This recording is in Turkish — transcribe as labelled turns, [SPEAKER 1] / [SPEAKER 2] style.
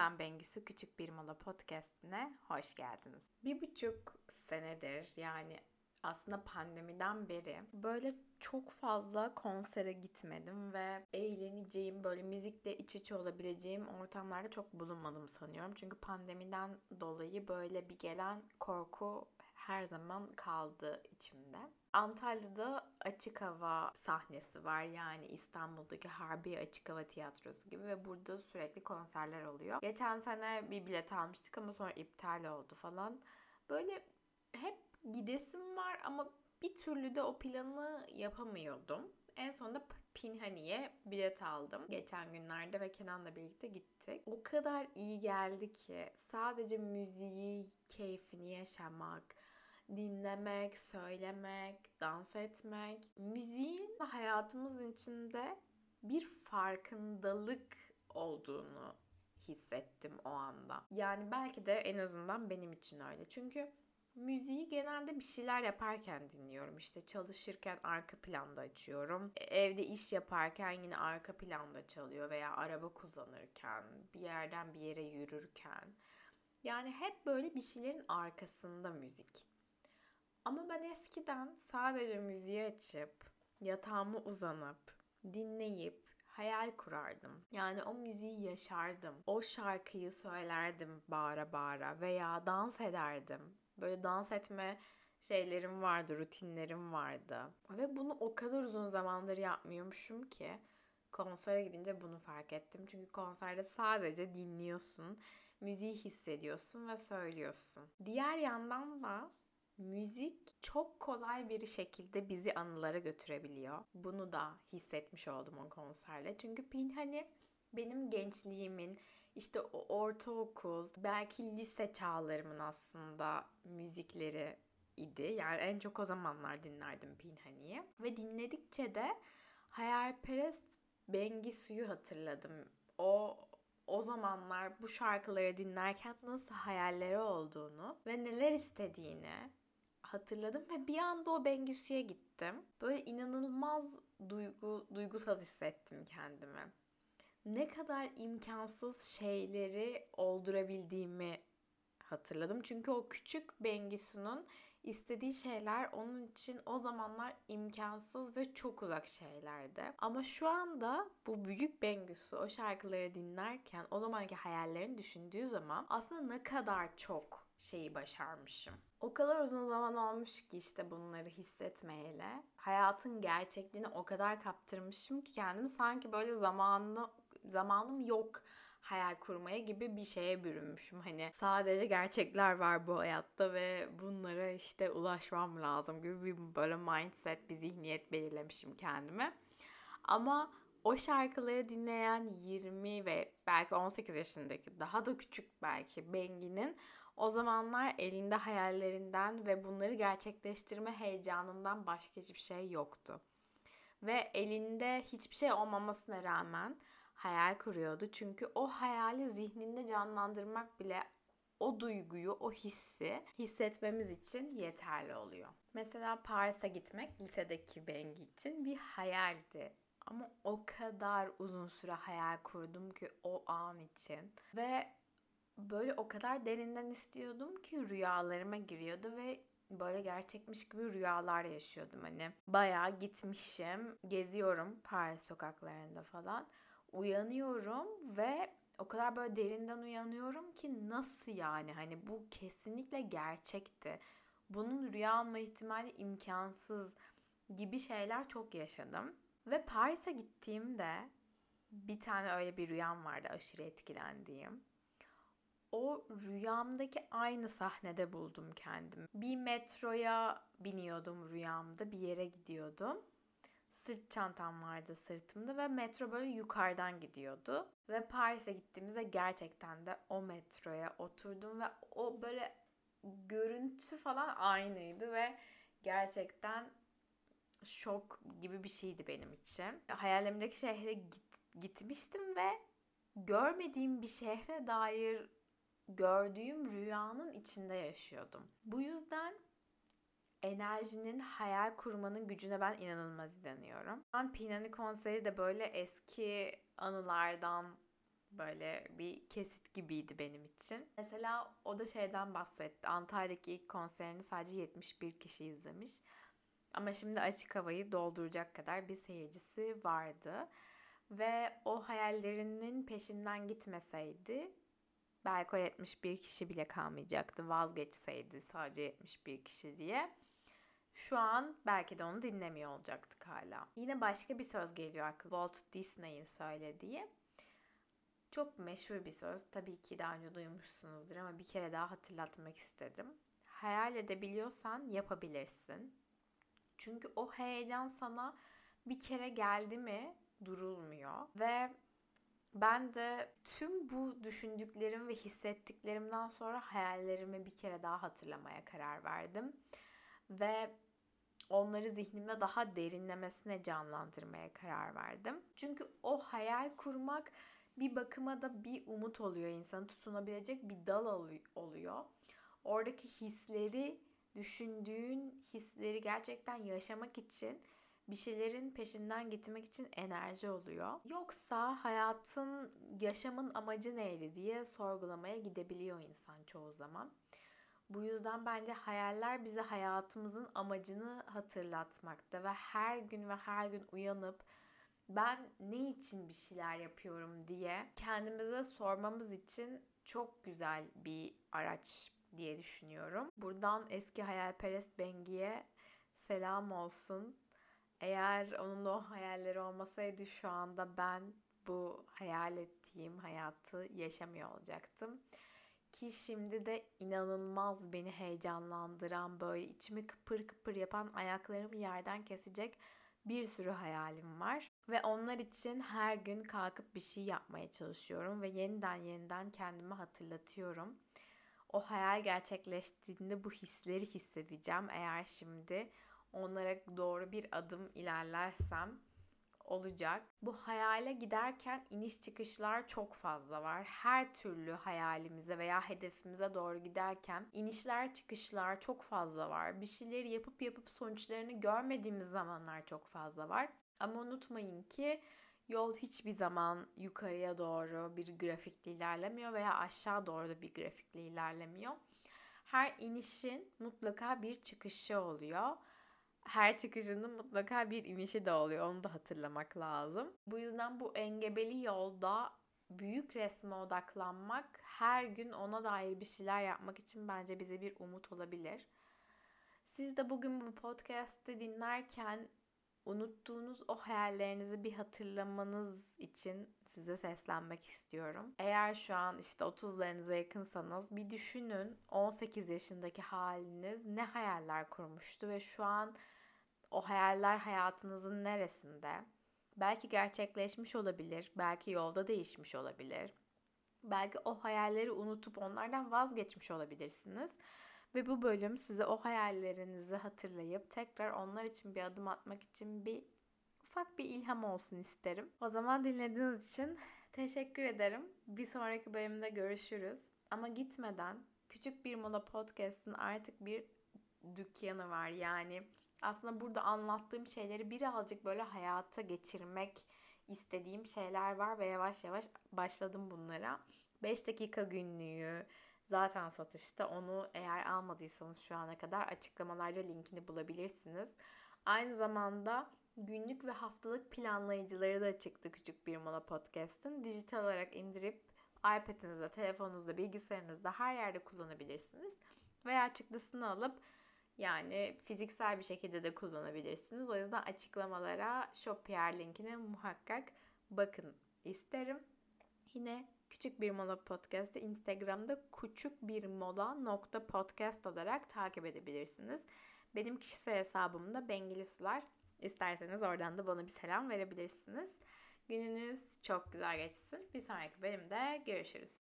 [SPEAKER 1] ben Bengüsü Küçük Bir Mola Podcast'ine hoş geldiniz. Bir buçuk senedir yani aslında pandemiden beri böyle çok fazla konsere gitmedim ve eğleneceğim, böyle müzikle iç içe olabileceğim ortamlarda çok bulunmadım sanıyorum. Çünkü pandemiden dolayı böyle bir gelen korku her zaman kaldı içimde. Antalya'da açık hava sahnesi var. Yani İstanbul'daki Harbi Açık Hava Tiyatrosu gibi ve burada sürekli konserler oluyor. Geçen sene bir bilet almıştık ama sonra iptal oldu falan. Böyle hep gidesim var ama bir türlü de o planı yapamıyordum. En sonunda Pinhani'ye bilet aldım. Geçen günlerde ve Kenan'la birlikte gittik. O kadar iyi geldi ki sadece müziği, keyfini yaşamak, dinlemek, söylemek, dans etmek, müziğin hayatımızın içinde bir farkındalık olduğunu hissettim o anda. Yani belki de en azından benim için öyle. Çünkü müziği genelde bir şeyler yaparken dinliyorum. İşte çalışırken arka planda açıyorum. E, evde iş yaparken yine arka planda çalıyor veya araba kullanırken, bir yerden bir yere yürürken. Yani hep böyle bir şeylerin arkasında müzik. Ama ben eskiden sadece müziği açıp, yatağıma uzanıp, dinleyip, hayal kurardım. Yani o müziği yaşardım. O şarkıyı söylerdim bağıra bağıra veya dans ederdim. Böyle dans etme şeylerim vardı, rutinlerim vardı. Ve bunu o kadar uzun zamandır yapmıyormuşum ki konsere gidince bunu fark ettim. Çünkü konserde sadece dinliyorsun, müziği hissediyorsun ve söylüyorsun. Diğer yandan da müzik çok kolay bir şekilde bizi anılara götürebiliyor. Bunu da hissetmiş oldum o konserle. Çünkü Pinhani benim gençliğimin işte o ortaokul, belki lise çağlarımın aslında müzikleri idi. Yani en çok o zamanlar dinlerdim Pinhani'yi. Ve dinledikçe de hayalperest Bengi Su'yu hatırladım. O o zamanlar bu şarkıları dinlerken nasıl hayalleri olduğunu ve neler istediğini hatırladım ve bir anda o Bengüsü'ye gittim. Böyle inanılmaz duygu duygusal hissettim kendimi. Ne kadar imkansız şeyleri oldurabildiğimi hatırladım. Çünkü o küçük Bengisu'nun istediği şeyler onun için o zamanlar imkansız ve çok uzak şeylerdi. Ama şu anda bu büyük Bengisu o şarkıları dinlerken o zamanki hayallerini düşündüğü zaman aslında ne kadar çok şeyi başarmışım. O kadar uzun zaman olmuş ki işte bunları hissetmeyeli. Hayatın gerçekliğini o kadar kaptırmışım ki kendimi sanki böyle zamanlı, zamanım yok hayal kurmaya gibi bir şeye bürünmüşüm. Hani sadece gerçekler var bu hayatta ve bunlara işte ulaşmam lazım gibi bir böyle mindset, bir zihniyet belirlemişim kendime. Ama o şarkıları dinleyen 20 ve belki 18 yaşındaki daha da küçük belki Bengi'nin o zamanlar elinde hayallerinden ve bunları gerçekleştirme heyecanından başka hiçbir şey yoktu. Ve elinde hiçbir şey olmamasına rağmen hayal kuruyordu. Çünkü o hayali zihninde canlandırmak bile o duyguyu, o hissi hissetmemiz için yeterli oluyor. Mesela Paris'e gitmek lisedeki Bengi için bir hayaldi. Ama o kadar uzun süre hayal kurdum ki o an için. Ve böyle o kadar derinden istiyordum ki rüyalarıma giriyordu ve böyle gerçekmiş gibi rüyalar yaşıyordum hani. Bayağı gitmişim, geziyorum Paris sokaklarında falan. Uyanıyorum ve o kadar böyle derinden uyanıyorum ki nasıl yani hani bu kesinlikle gerçekti. Bunun rüya olma ihtimali imkansız gibi şeyler çok yaşadım. Ve Paris'e gittiğimde bir tane öyle bir rüyam vardı aşırı etkilendiğim. O rüyamdaki aynı sahnede buldum kendim. Bir metroya biniyordum rüyamda, bir yere gidiyordum. Sırt çantam vardı sırtımda ve metro böyle yukarıdan gidiyordu. Ve Paris'e gittiğimizde gerçekten de o metroya oturdum ve o böyle görüntü falan aynıydı ve gerçekten şok gibi bir şeydi benim için. Hayalimdeki şehre git, gitmiştim ve görmediğim bir şehre dair gördüğüm rüyanın içinde yaşıyordum. Bu yüzden enerjinin hayal kurmanın gücüne ben inanılmaz inanıyorum. Ben Pinani konseri de böyle eski anılardan Böyle bir kesit gibiydi benim için. Mesela o da şeyden bahsetti. Antalya'daki ilk konserini sadece 71 kişi izlemiş. Ama şimdi açık havayı dolduracak kadar bir seyircisi vardı. Ve o hayallerinin peşinden gitmeseydi belki o 71 kişi bile kalmayacaktı vazgeçseydi sadece 71 kişi diye. Şu an belki de onu dinlemiyor olacaktık hala. Yine başka bir söz geliyor aklıma. Walt Disney'in söylediği. Çok meşhur bir söz. Tabii ki daha önce duymuşsunuzdur ama bir kere daha hatırlatmak istedim. Hayal edebiliyorsan yapabilirsin. Çünkü o heyecan sana bir kere geldi mi durulmuyor. Ve ben de tüm bu düşündüklerim ve hissettiklerimden sonra hayallerimi bir kere daha hatırlamaya karar verdim. Ve onları zihnimde daha derinlemesine canlandırmaya karar verdim. Çünkü o hayal kurmak bir bakıma da bir umut oluyor insanı tutunabilecek bir dal oluyor. Oradaki hisleri, düşündüğün hisleri gerçekten yaşamak için bir şeylerin peşinden gitmek için enerji oluyor. Yoksa hayatın, yaşamın amacı neydi diye sorgulamaya gidebiliyor insan çoğu zaman. Bu yüzden bence hayaller bize hayatımızın amacını hatırlatmakta ve her gün ve her gün uyanıp ben ne için bir şeyler yapıyorum diye kendimize sormamız için çok güzel bir araç diye düşünüyorum. Buradan eski hayalperest Bengi'ye selam olsun. Eğer onun o hayalleri olmasaydı şu anda ben bu hayal ettiğim hayatı yaşamıyor olacaktım. Ki şimdi de inanılmaz beni heyecanlandıran böyle içimi kıpır kıpır yapan ayaklarımı yerden kesecek bir sürü hayalim var. Ve onlar için her gün kalkıp bir şey yapmaya çalışıyorum ve yeniden yeniden kendime hatırlatıyorum. O hayal gerçekleştiğinde bu hisleri hissedeceğim eğer şimdi onlara doğru bir adım ilerlersem olacak. Bu hayale giderken iniş çıkışlar çok fazla var. Her türlü hayalimize veya hedefimize doğru giderken inişler çıkışlar çok fazla var. Bir şeyleri yapıp yapıp sonuçlarını görmediğimiz zamanlar çok fazla var. Ama unutmayın ki yol hiçbir zaman yukarıya doğru bir grafikle ilerlemiyor veya aşağı doğru da bir grafikle ilerlemiyor. Her inişin mutlaka bir çıkışı oluyor her çıkışının mutlaka bir inişi de oluyor. Onu da hatırlamak lazım. Bu yüzden bu engebeli yolda büyük resme odaklanmak, her gün ona dair bir şeyler yapmak için bence bize bir umut olabilir. Siz de bugün bu podcast'te dinlerken unuttuğunuz o hayallerinizi bir hatırlamanız için size seslenmek istiyorum. Eğer şu an işte 30'larınıza yakınsanız bir düşünün 18 yaşındaki haliniz ne hayaller kurmuştu ve şu an o hayaller hayatınızın neresinde? Belki gerçekleşmiş olabilir, belki yolda değişmiş olabilir. Belki o hayalleri unutup onlardan vazgeçmiş olabilirsiniz. Ve bu bölüm size o hayallerinizi hatırlayıp tekrar onlar için bir adım atmak için bir ufak bir ilham olsun isterim. O zaman dinlediğiniz için teşekkür ederim. Bir sonraki bölümde görüşürüz. Ama gitmeden Küçük Bir Mola Podcast'ın artık bir dükkanı var. Yani aslında burada anlattığım şeyleri birazcık böyle hayata geçirmek istediğim şeyler var ve yavaş yavaş başladım bunlara. 5 dakika günlüğü zaten satışta. Onu eğer almadıysanız şu ana kadar açıklamalarda linkini bulabilirsiniz. Aynı zamanda günlük ve haftalık planlayıcıları da çıktı Küçük Bir Mola Podcast'ın. Dijital olarak indirip iPad'inizde, telefonunuzda, bilgisayarınızda her yerde kullanabilirsiniz. Veya çıktısını alıp yani fiziksel bir şekilde de kullanabilirsiniz. O yüzden açıklamalara Shopier linkine muhakkak bakın isterim. Yine Küçük Bir Mola Podcast'ı Instagram'da küçük bir mola nokta podcast olarak takip edebilirsiniz. Benim kişisel hesabımda Bengili Sular. İsterseniz oradan da bana bir selam verebilirsiniz. Gününüz çok güzel geçsin. Bir sonraki bölümde görüşürüz.